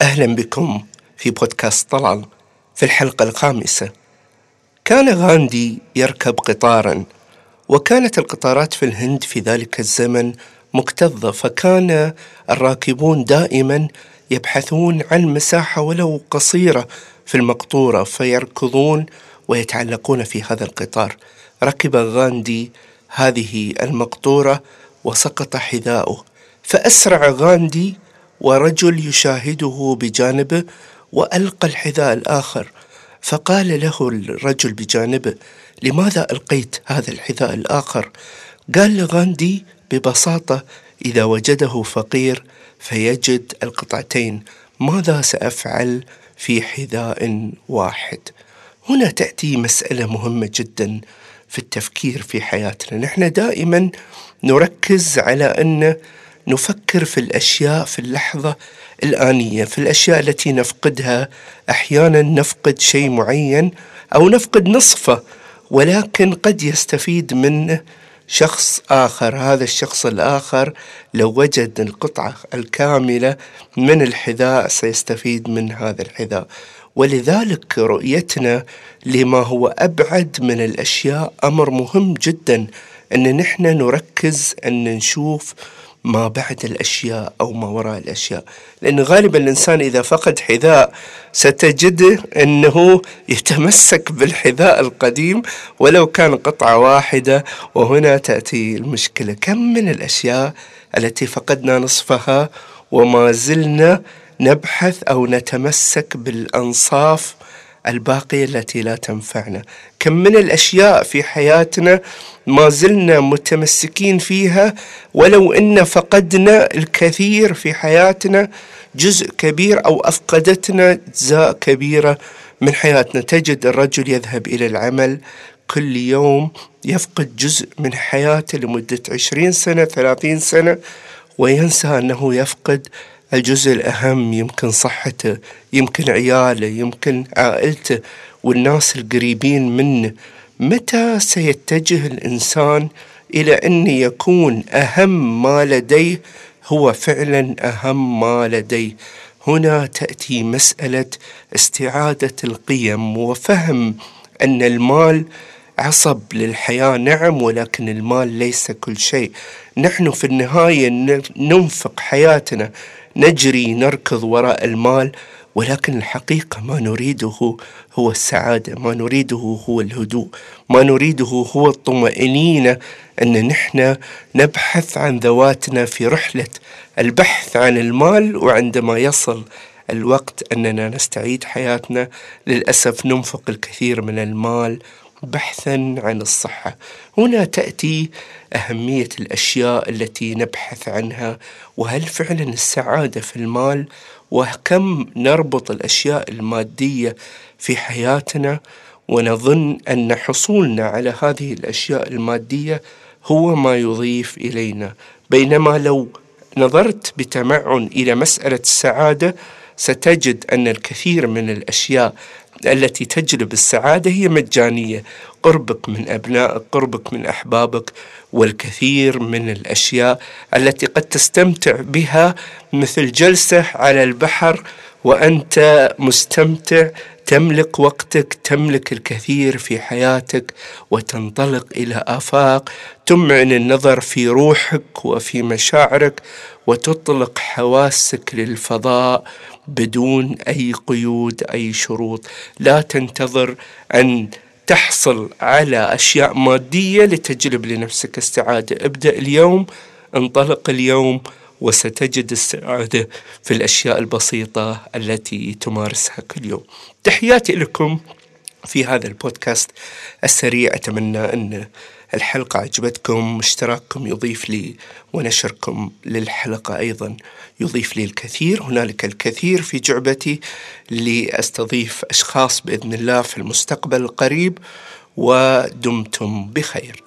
أهلا بكم في بودكاست طلال في الحلقة الخامسة. كان غاندي يركب قطارا وكانت القطارات في الهند في ذلك الزمن مكتظة فكان الراكبون دائما يبحثون عن مساحة ولو قصيرة في المقطورة فيركضون ويتعلقون في هذا القطار. ركب غاندي هذه المقطورة وسقط حذاؤه. فأسرع غاندي ورجل يشاهده بجانبه وألقى الحذاء الآخر. فقال له الرجل بجانبه لماذا ألقيت هذا الحذاء الآخر؟ قال لغاندي ببساطة إذا وجده فقير فيجد القطعتين ماذا سأفعل في حذاء واحد؟ هنا تأتي مسألة مهمة جدا. في التفكير في حياتنا. نحن دائما نركز على أن نفكر في الأشياء في اللحظة الآنية في الأشياء التي نفقدها. أحيانا نفقد شيء معين أو نفقد نصفه ولكن قد يستفيد منه شخص آخر. هذا الشخص الآخر لو وجد القطعة الكاملة من الحذاء سيستفيد من هذا الحذاء. ولذلك رؤيتنا لما هو أبعد من الأشياء أمر مهم جدا أن نحن نركز أن نشوف ما بعد الأشياء أو ما وراء الأشياء. لأن غالبا الإنسان إذا فقد حذاء ستجده أنه يتمسك بالحذاء القديم ولو كان قطعة واحدة وهنا تأتي المشكلة. كم من الأشياء التي فقدنا نصفها وما زلنا نبحث أو نتمسك بالأنصاف الباقية التي لا تنفعنا. كم من الأشياء في حياتنا ما زلنا متمسكين فيها ولو إن فقدنا الكثير في حياتنا جزء كبير أو أفقدتنا اجزاء كبيرة من حياتنا. تجد الرجل يذهب إلى العمل كل يوم يفقد جزء من حياته لمدة عشرين سنة ثلاثين سنة وينسى أنه يفقد الجزء الأهم يمكن صحته يمكن عياله يمكن عائلته والناس القريبين منه. متى سيتجه الإنسان إلى أن يكون أهم ما لديه؟ هو فعلا أهم ما لديه. هنا تأتي مسألة استعادة القيم وفهم أن المال عصب للحياة. نعم ولكن المال ليس كل شيء. نحن في النهاية ننفق حياتنا نجري نركض وراء المال ولكن الحقيقة ما نريده هو السعادة ما نريده هو الهدوء ما نريده هو الطمأنينة أن نحن نبحث عن ذواتنا في رحلة البحث عن المال وعندما يصل الوقت أننا نستعيد حياتنا للأسف ننفق الكثير من المال بحثا عن الصحة. هنا تأتي أهمية الأشياء التي نبحث عنها وهل فعلا السعادة في المال وكم نربط الأشياء المادية في حياتنا ونظن أن حصولنا على هذه الأشياء المادية هو ما يضيف إلينا. بينما لو نظرت بتمعن إلى مسألة السعادة ستجد أن الكثير من الأشياء التي تجلب السعادة هي مجانية. قربك من أبنائك قربك من أحبابك والكثير من الأشياء التي قد تستمتع بها مثل جلسة على البحر وأنت مستمتع تملك وقتك تملك الكثير في حياتك وتنطلق إلى آفاق تمعن النظر في روحك وفي مشاعرك وتطلق حواسك للفضاء بدون أي قيود أي شروط. لا تنتظر أن تحصل على أشياء مادية لتجلب لنفسك السعاده ابدأ اليوم انطلق اليوم وستجد السعادة في الأشياء البسيطة التي تمارسها كل يوم. تحياتي لكم في هذا البودكاست السريع. أتمنى أن الحلقة عجبتكم اشتراككم يضيف لي ونشركم للحلقة أيضا يضيف لي الكثير. هنالك الكثير في جعبتي لأستضيف أشخاص بإذن الله في المستقبل القريب ودمتم بخير.